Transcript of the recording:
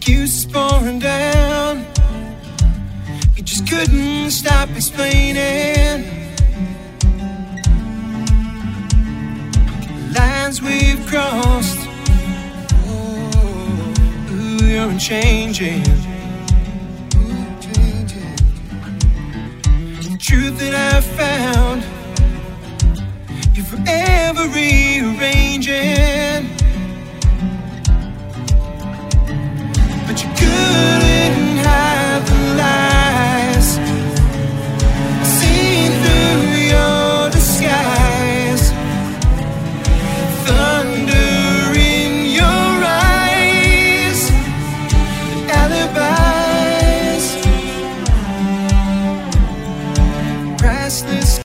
Excuses pouring down. You just couldn't stop explaining. The lines we've crossed. Ooh, you're changing. The truth that I found, you're forever rearranging. Restless.